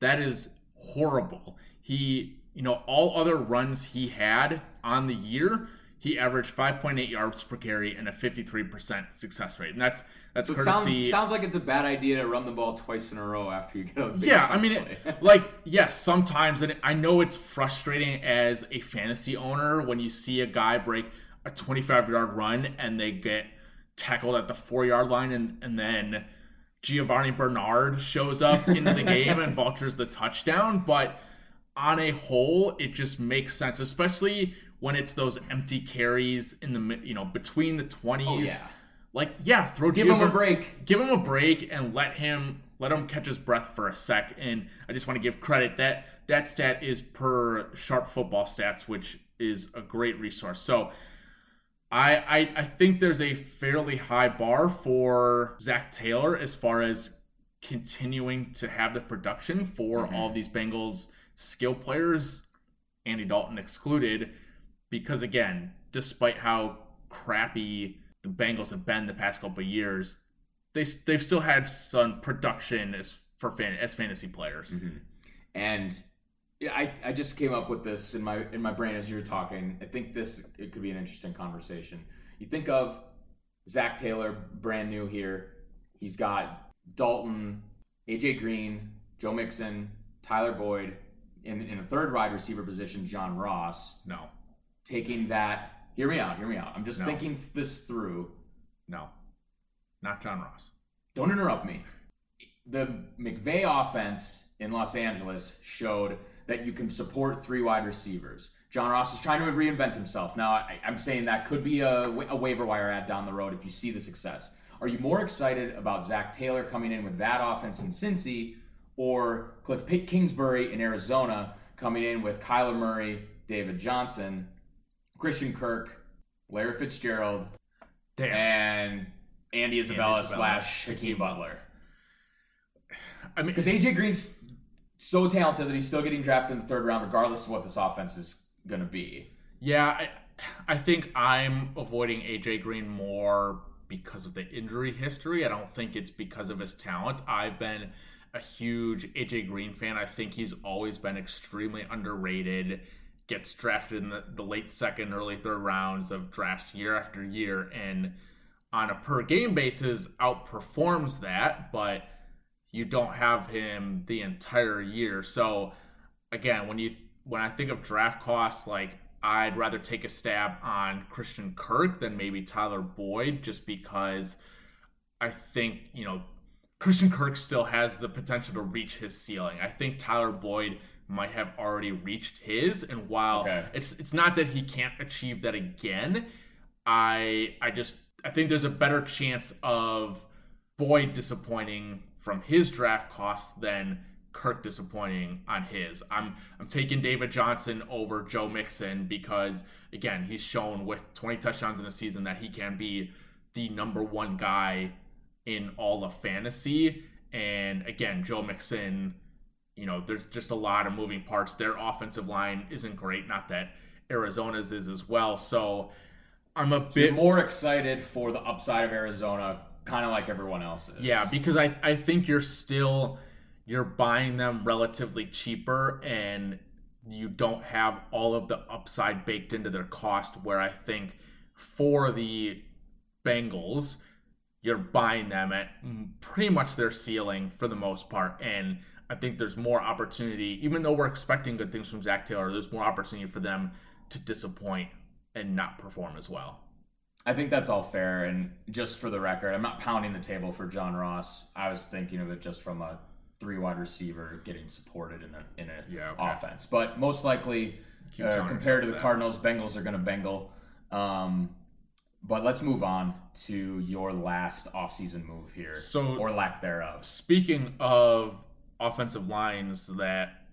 E: That is horrible. He, you know, all other runs he had on the year, he averaged 5.8 yards per carry and a 53% success rate. And that's that's
D: So it sounds, sounds like it's a bad idea to run the ball twice in a row after you get a big
E: yeah, I mean, it, [LAUGHS] like, yes, sometimes, and I know it's frustrating as a fantasy owner when you see a guy break a 25 yard run and they get tackled at the four yard line, and, and then Giovani Bernard shows up into the game and [LAUGHS] vultures the touchdown. But on a whole, it just makes sense, especially when it's those empty carries in the you know between the 20s.
D: Oh, yeah.
E: Like, yeah, throw
D: Give him a break.
E: give him a break and let him let him catch his breath for a sec. And I just want to give credit that that stat is per Sharp Football Stats, which is a great resource. So I I, I think there's a fairly high bar for Zac Taylor as far as continuing to have the production for mm-hmm. all of these Bengals skill players, Andy Dalton excluded, because again, despite how crappy the Bengals have been the past couple of years, they they've still had some production as for fan, as fantasy players. Mm-hmm.
D: And yeah, I, I just came up with this in my in my brain as you were talking. I think this it could be an interesting conversation. You think of Zac Taylor, brand new here. He's got Dalton, AJ Green, Joe Mixon, Tyler Boyd, in in a third wide receiver position, John Ross.
E: No,
D: Taking that, hear me out, hear me out. I'm just
E: No.
D: thinking this through.
E: no, not John Ross.
D: Don't interrupt me. The McVay offense in Los Angeles showed that you can support three wide receivers. John Ross is trying to reinvent himself. Now, I, I'm saying that could be a, wa- a waiver wire ad down the road if you see the success. Are you more excited about Zac Taylor coming in with that offense in Cincy or Cliff Pitt Kingsbury in Arizona coming in with Kyler Murray, David Johnson, Christian Kirk, Larry Fitzgerald,
E: Damn.
D: and Andy Isabella,
E: Isabella.
D: slash Hakeem Butler. [SIGHS]
E: I mean,
D: Because AJ Green's so talented that he's still getting drafted in the third round, regardless of what this offense is going to be.
E: Yeah, I, I think I'm avoiding AJ Green more because of the injury history. I don't think it's because of his talent. I've been a huge AJ Green fan. I think he's always been extremely underrated. Gets drafted in the, the late second, early third rounds of drafts year after year, and on a per game basis outperforms that, but you don't have him the entire year. So again, when you when I think of draft costs, like I'd rather take a stab on Christian Kirk than maybe Tyler Boyd, just because I think you know Christian Kirk still has the potential to reach his ceiling. I think Tyler Boyd might have already reached his, and while
D: Okay.
E: it's it's not that he can't achieve that again, I I just I think there's a better chance of Boyd disappointing from his draft costs than Kirk disappointing on his. I'm I'm taking David Johnson over Joe Mixon because again, he's shown with 20 touchdowns in a season that he can be the number one guy in all of fantasy. And again, Joe Mixon, you know, there's just a lot of moving parts. Their offensive line isn't great, not that Arizona's is as well. So I'm a
D: Bit
E: bit
D: more excited for the upside of Arizona, kind of like everyone else is.
E: Yeah, because I, I think you're still you're buying them relatively cheaper and you don't have all of the upside baked into their cost where I think for the Bengals you're buying them at pretty much their ceiling for the most part and I think there's more opportunity even though we're expecting good things from Zac Taylor there's more opportunity for them to disappoint and not perform as well.
D: I think that's all fair. And just for the record, I'm not pounding the table for John Ross. I was thinking of it just from a three wide receiver getting supported in a in a
E: Yeah, okay.
D: offense. But most likely, uh, compared to the
E: that.
D: Cardinals, Bengals are going to Bengal. Um, but let's move on to your last offseason move here,
E: So-
D: or lack thereof.
E: Speaking of offensive lines that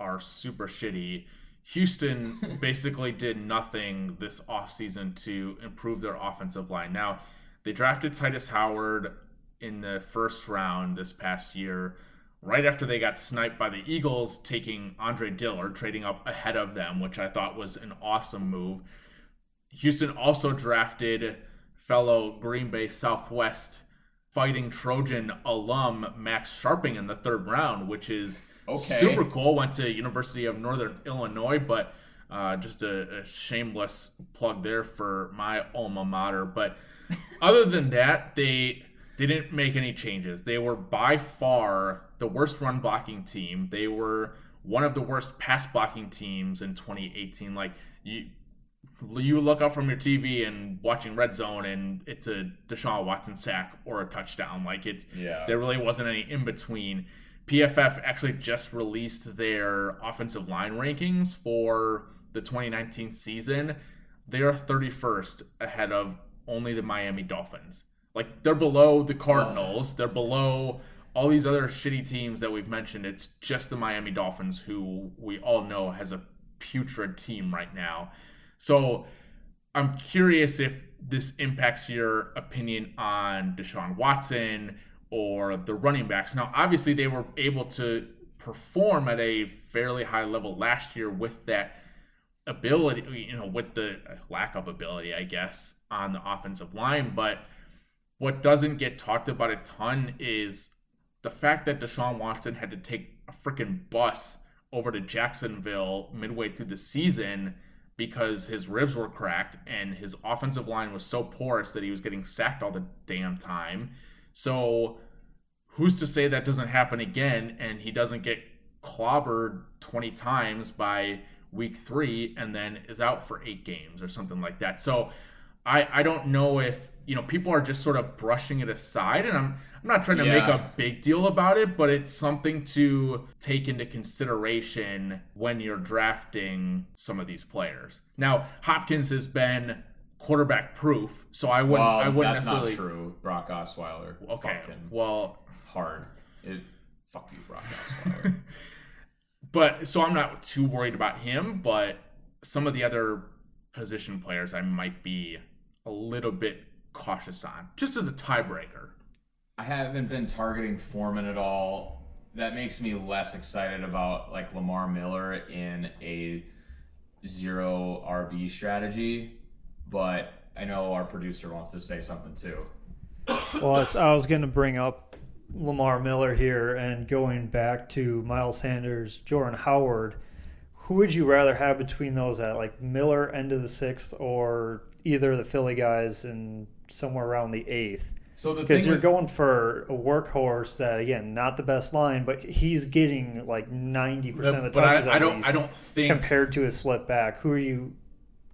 E: are super shitty, Houston [LAUGHS] basically did nothing this offseason to improve their offensive line. Now, they drafted Tytus Howard in the first round this past year, right after they got sniped by the Eagles, taking Andre Dillard, trading up ahead of them, which I thought was an awesome move. Houston also drafted fellow Green Bay Southwest fighting Trojan alum Max Scharping in the third round, which is
D: Okay.
E: super cool. Went to University of Northern Illinois, but uh, just a, a shameless plug there for my alma mater. But other than that, they didn't make any changes. They were by far the worst run blocking team. They were one of the worst pass blocking teams in 2018. Like you, you look up from your TV and watching Red Zone, and it's a Deshaun Watson sack or a touchdown. Like it's
D: Yeah.
E: there really wasn't any in between. PFF actually just released their offensive line rankings for the 2019 season. They are 31st ahead of only the Miami Dolphins. Like they're below the Cardinals, they're below all these other shitty teams that we've mentioned. It's just the Miami Dolphins who we all know has a putrid team right now. So I'm curious if this impacts your opinion on Deshaun Watson or the running backs. Now, obviously, they were able to perform at a fairly high level last year with that ability, you know, with the lack of ability, I guess, on the offensive line. But what doesn't get talked about a ton is the fact that Deshaun Watson had to take a freaking bus over to Jacksonville midway through the season because his ribs were cracked and his offensive line was so porous that he was getting sacked all the damn time. So who's to say that doesn't happen again and he doesn't get clobbered 20 times by week three and then is out for eight games or something like that. So I, I don't know if you know people are just sort of brushing it aside and I'm I'm not trying to make a big deal about it, but it's something to take into consideration when you're drafting some of these players. Now, Hopkins has been quarterback proof, so I wouldn't
D: Well,
E: I wouldn't
D: that's
E: necessarily
D: not true. Brock Osweiler.
E: Okay. Well,
D: hard. It, fuck you, Brock Osweiler. [LAUGHS]
E: but so I'm not too worried about him, but some of the other position players I might be a little bit cautious on, just as a tiebreaker.
D: I haven't been targeting Foreman at all. That makes me less excited about like Lamar Miller in a zero RB strategy, but I know our producer wants to say something too.
F: Well, it's, I was going to bring up Lamar Miller here and going back to Miles Sanders, Jordan Howard. Who would you rather have between those at like Miller end of the sixth or either the Philly guys and somewhere around the eighth?
D: So
F: Because you're
D: with-
F: going for a workhorse that again, not the best line, but he's getting like ninety percent of the
E: But I-
F: touches.
E: I don't- I don't think-
F: compared to his slip back. Who are you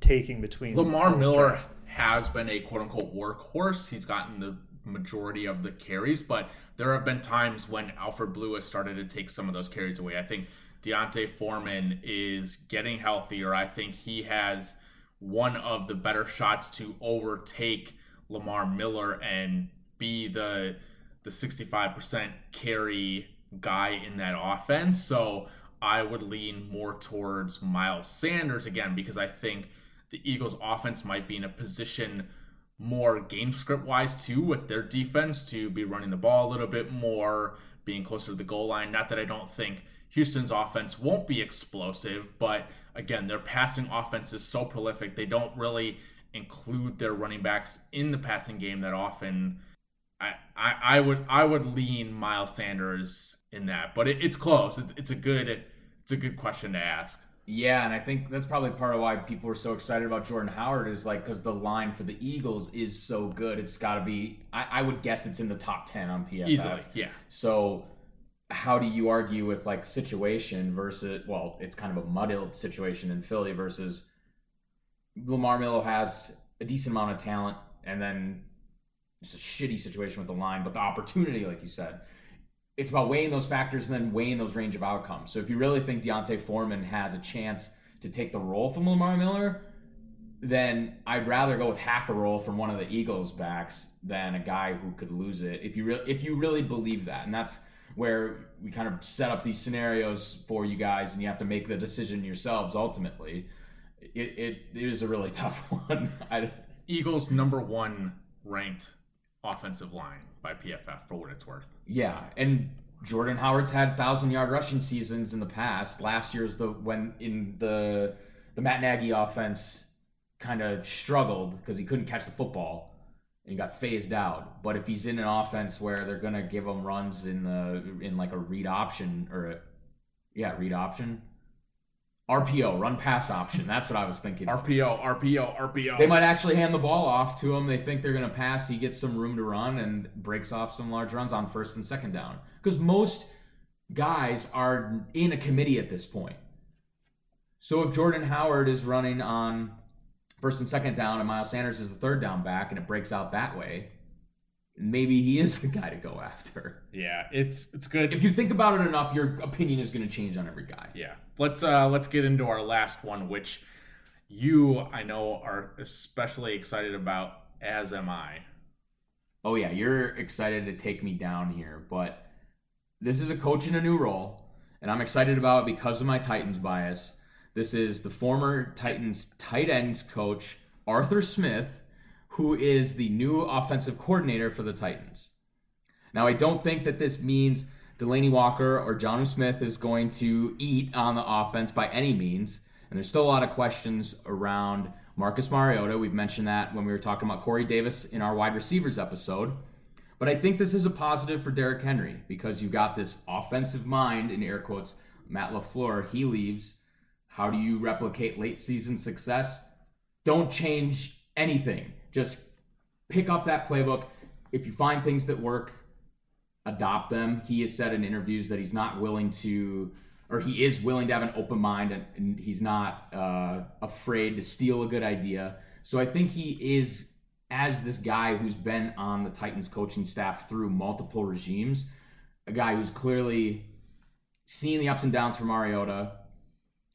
F: taking between
E: Lamar Miller
F: guys?
E: has been a quote unquote workhorse. He's gotten the majority of the carries, but there have been times when Alfred Blue has started to take some of those carries away. I think D'Onta Foreman is getting healthier. I think he has one of the better shots to overtake Lamar Miller and be the the 65% carry guy in that offense. So I would lean more towards Miles Sanders again because I think the Eagles offense might be in a position more game script wise too with their defense to be running the ball a little bit more, being closer to the goal line. Not that I don't think Houston's offense won't be explosive, but again, their passing offense is so prolific. They don't really include their running backs in the passing game that often. I, I, I would I would lean Miles Sanders in that, but it, it's close. It's, it's a good it's a good question to ask.
D: Yeah, and I think that's probably part of why people are so excited about Jordan Howard is like because the line for the Eagles is so good. It's got to be. I, I would guess it's in the top ten on PFF
E: Easily, yeah.
D: So, how do you argue with like situation versus? Well, it's kind of a muddled situation in Philly versus Lamar Miller has a decent amount of talent, and then it's a shitty situation with the line, but the opportunity, like you said, it's about weighing those factors and then weighing those range of outcomes. So if you really think D'Onta Foreman has a chance to take the role from Lamar Miller, then I'd rather go with half a role from one of the Eagles backs than a guy who could lose it. If you really if you really believe that, and that's where we kind of set up these scenarios for you guys, and you have to make the decision yourselves ultimately. It it, it is a really [LAUGHS] tough one. I,
E: Eagles number one ranked offensive line by PFF for what it's worth.
D: Yeah, and Jordan Howard's had thousand yard rushing seasons in the past. Last year's the when in the the Matt Nagy offense kind of struggled because he couldn't catch the football and he got phased out. But if he's in an offense where they're gonna give him runs in the in like a read option or a yeah read option, RPO run pass option. That's what I was thinking.
E: RPO, RPO, RPO.
D: They might actually hand the ball off to him. They think they're going to pass. He gets some room to run and breaks off some large runs on first and second down. Because most guys are in a committee at this point. So if Jordan Howard is running on first and second down and Miles Sanders is the third down back and it breaks out that way, maybe he is [LAUGHS] the guy to go after.
E: Yeah, it's it's good.
D: If you think about it enough, your opinion is going to change on every guy.
E: Yeah. Let's uh let's get into our last one, which you I know are especially excited about, as am I.
D: Oh yeah, you're excited to take me down here, but this is a coach in a new role, and I'm excited about it because of my Titans bias. This is the former Titans tight ends coach Arthur Smith, who is the new offensive coordinator for the Titans. Now, I don't think that this means Delanie Walker or Jonnu Smith is going to eat on the offense by any means. And there's still a lot of questions around Marcus Mariota. We've mentioned that when we were talking about Corey Davis in our wide receivers episode. But I think this is a positive for Derrick Henry because you've got this offensive mind, in air quotes, Matt LaFleur. He leaves. How do you replicate late season success? Don't change anything. Just pick up that playbook. If you find things that work, adopt them. He has said in interviews that he's not willing to, or he is willing to have an open mind and, and he's not uh, afraid to steal a good idea. So I think he is, as this guy who's been on the Titans coaching staff through multiple regimes, a guy who's clearly seen the ups and downs for Mariota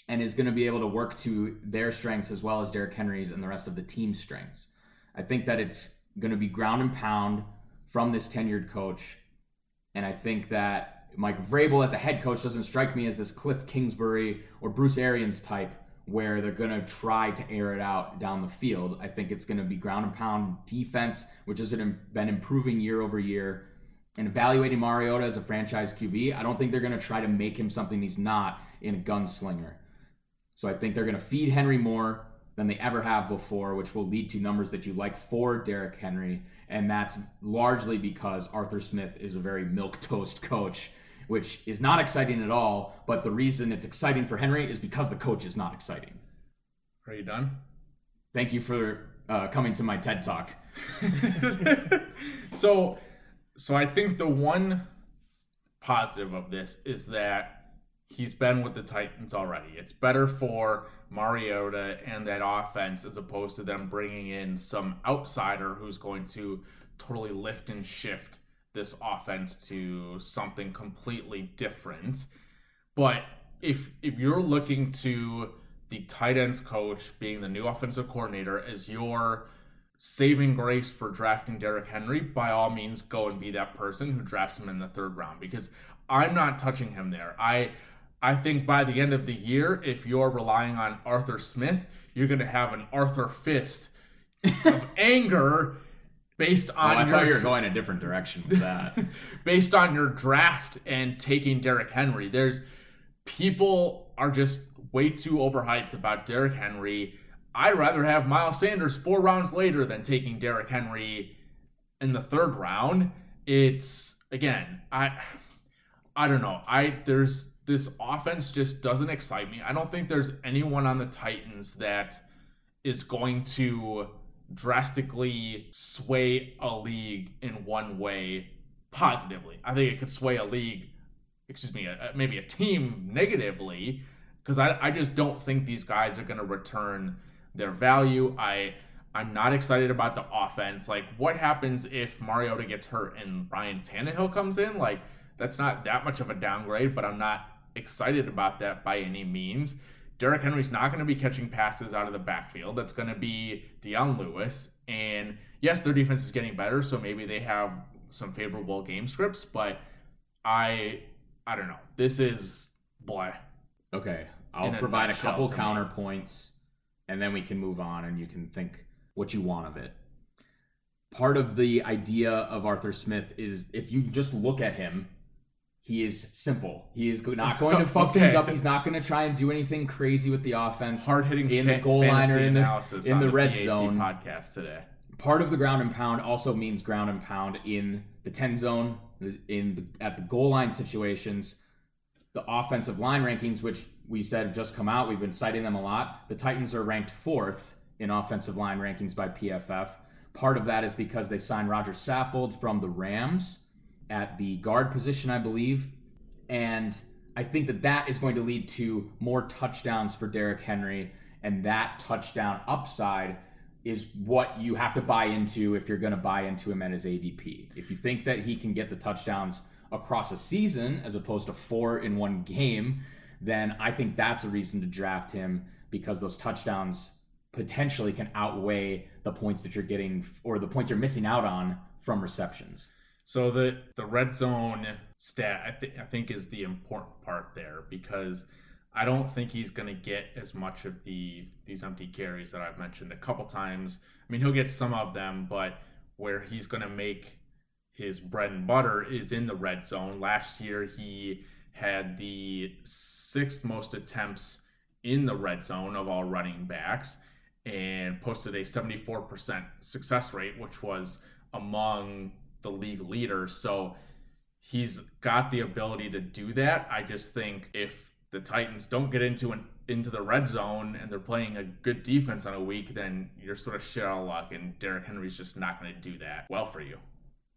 D: and is going to be able to work to their strengths as well as Derrick Henry's and the rest of the team's strengths. I think that it's going to be ground and pound from this tenured coach. And I think that Mike Vrabel as a head coach doesn't strike me as this Cliff Kingsbury or Bruce Arians type where they're going to try to air it out down the field. I think it's going to be ground and pound defense, which has been improving year over year. And evaluating Mariota as a franchise QB, I don't think they're going to try to make him something he's not in a gunslinger. So I think they're going to feed Henry more than they ever have before, which will lead to numbers that you like for Derrick Henry. And that's largely because Arthur Smith is a very milk toast coach, which is not exciting at all. But the reason it's exciting for Henry is because the coach is not exciting.
E: Are you done?
D: Thank you for uh, coming to my TED talk. [LAUGHS]
E: so, so I think the one positive of this is that he's been with the Titans already. It's better for Mariota and that offense as opposed to them bringing in some outsider who's going to totally lift and shift this offense to something completely different. But if if you're looking to the tight ends coach being the new offensive coordinator as your saving grace for drafting Derrick Henry, by all means go and be that person who drafts him in the third round because I'm not touching him there. I I think by the end of the year, if you're relying on Arthur Smith, you're going to have an Arthur fist of [LAUGHS] anger based on.
D: Oh, I
E: your,
D: thought you were going a different direction with that. [LAUGHS]
E: based on your draft and taking Derrick Henry. There's people are just way too overhyped about Derrick Henry. I'd rather have Miles Sanders four rounds later than taking Derrick Henry in the third round. It's again, I I don't know. I there's this offense just doesn't excite me. I don't think there's anyone on the Titans that is going to drastically sway a league in one way positively. I think it could sway a league, excuse me, a, maybe a team negatively because I, I just don't think these guys are going to return their value. I I'm not excited about the offense. Like, what happens if Mariota gets hurt and Ryan Tannehill comes in? Like, that's not that much of a downgrade, but I'm not excited about that by any means. Derrick Henry's not going to be catching passes out of the backfield. That's going to be Dion Lewis. And yes, their defense is getting better, so maybe they have some favorable game scripts, but I I don't know. This is blah.
D: Okay. I'll provide a couple counterpoints and then we can move on and you can think what you want of it. Part of the idea of Arthur Smith is if you just look at him, he is simple. He is not [LAUGHS] going to fuck
E: Okay.
D: things up. He's not going to try and do anything crazy with the offense.
E: Hard hitting
D: in the goal line or in the in the red zone.
E: podcast today.
D: part of the ground and pound also means ground and pound in the 10 zone in the, at the goal line situations the offensive line rankings which we said have just come out we've been citing them a lot the titans are ranked fourth in offensive line rankings by pff part of that is because they signed rodger saffold from the rams at the guard position i believe and I think that that is going to lead to more touchdowns for Derrick Henry, and that touchdown upside is what you have to buy into if you're going to buy into him at his ADP. If you think that he can get the touchdowns across a season as opposed to four in one game, then I think that's a reason to draft him because those touchdowns potentially can outweigh the points that you're getting or the points you're missing out on from receptions.
E: So the the red zone stat I think I think is the important part there because I don't think he's going to get as much of the these empty carries that I've mentioned a couple times. I mean, he'll get some of them, but where he's going to make his bread and butter is in the red zone. Last year he had the sixth most attempts in the red zone of all running backs and posted a 74% success rate, which was among the league leader. So he's got the ability to do that. I just think if the Titans don't get into an into the red zone and they're playing a good defense on a week, then you're sort of shit out of luck, and Derrick Henry's just not going to do that well for you.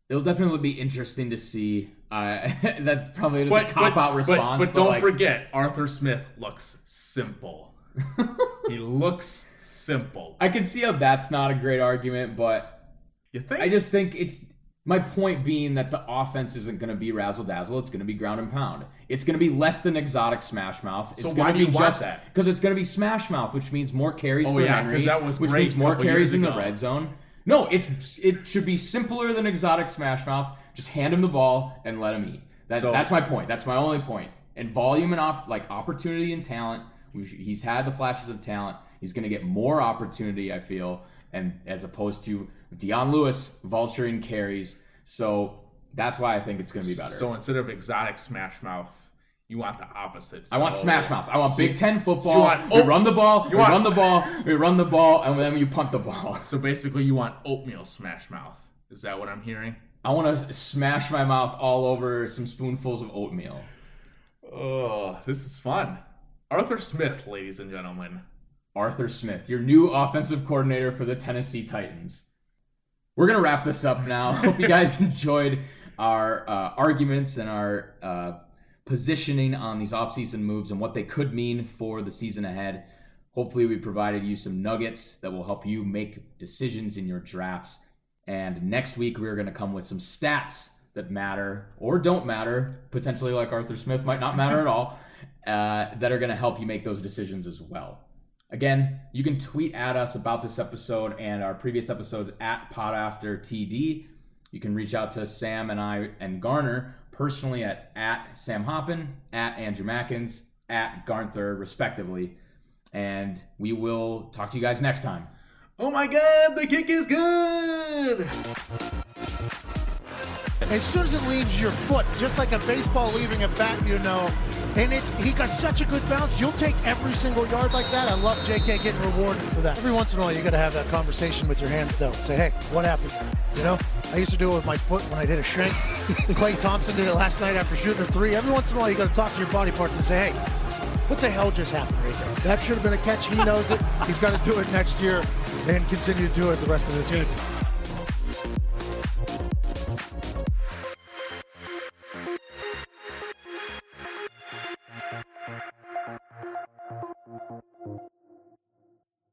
D: It'll definitely be interesting to see. Uh, [LAUGHS] that probably is a cop out response.
E: But, don't
D: like,
E: forget, Arthur Smith looks simple. [LAUGHS] he looks simple.
D: I can see how that's not a great argument, but
E: You think?
D: I just think it's my point being that the offense isn't going to be razzle dazzle. It's going to be ground and pound. It's going to be less than exotic smash mouth. It's
E: So
D: going
E: why
D: to
E: do
D: be
E: you want
D: just
E: that?
D: Because it's going to be smash mouth, which means more carries
E: Oh,
D: for
E: yeah,
D: Henry,
E: that was
D: which means more carries in the red zone. No, it's it should be simpler than exotic smash mouth. Just hand him the ball and let him eat. That,
E: So-
D: that's my point. That's my only point. And volume and op, like opportunity and talent he's had the flashes of talent. He's going to get more opportunity, I feel, and as opposed to Dion Lewis vulturing carries. So that's why I think it's going to be better.
E: So instead of exotic Smash Mouth, you want the opposite.
D: I want Smash Mouth. I want
E: so-
D: Big Ten
E: so
D: football.
E: you want
D: we run the ball.
E: you
D: We
E: want-
D: run the ball. We run the ball, and then you punt the ball.
E: So basically, you want oatmeal Smash Mouth. Is that what I'm hearing?
D: I want to smash my mouth all over some spoonfuls of oatmeal.
E: Oh, this is fun. Arthur Smith, ladies and gentlemen.
D: Arthur Smith, your new offensive coordinator for the Tennessee Titans. We're to wrap this up now. [LAUGHS] Hope you guys enjoyed our uh, arguments and our uh, positioning on these offseason moves and what they could mean for the season ahead. Hopefully, we provided you some nuggets that will help you make decisions in your drafts. And next week, we're going to come with some stats that matter or don't matter, potentially like Arthur Smith might not matter at all, uh, that are going to help you make those decisions as well. Again, you can tweet at us about this episode and our previous episodes at PodAfterTD. You can reach out to Sam and I and Garner personally at, at Sam Hoppin, at Andrew Mackins, at Garnther, respectively. And we will talk to you guys next time.
E: Oh my god, the kick is good!
H: As soon as it leaves your foot, just like a baseball leaving a bat, you know. And it's he got such a good bounce. You'll take every single yard like that. I love JK getting rewarded for that. Every once in a while, you got to have that conversation with your hands, though. Say, hey, what happened? You know, I used to do it with my foot when I did a shank. [LAUGHS] Klay Thompson did it last night after shooting a three. Every once in a while, you got to talk to your body parts and say, hey, what the hell just happened right there? That should have been a catch. He knows it. He's got to do it next year and continue to do it the rest of this game.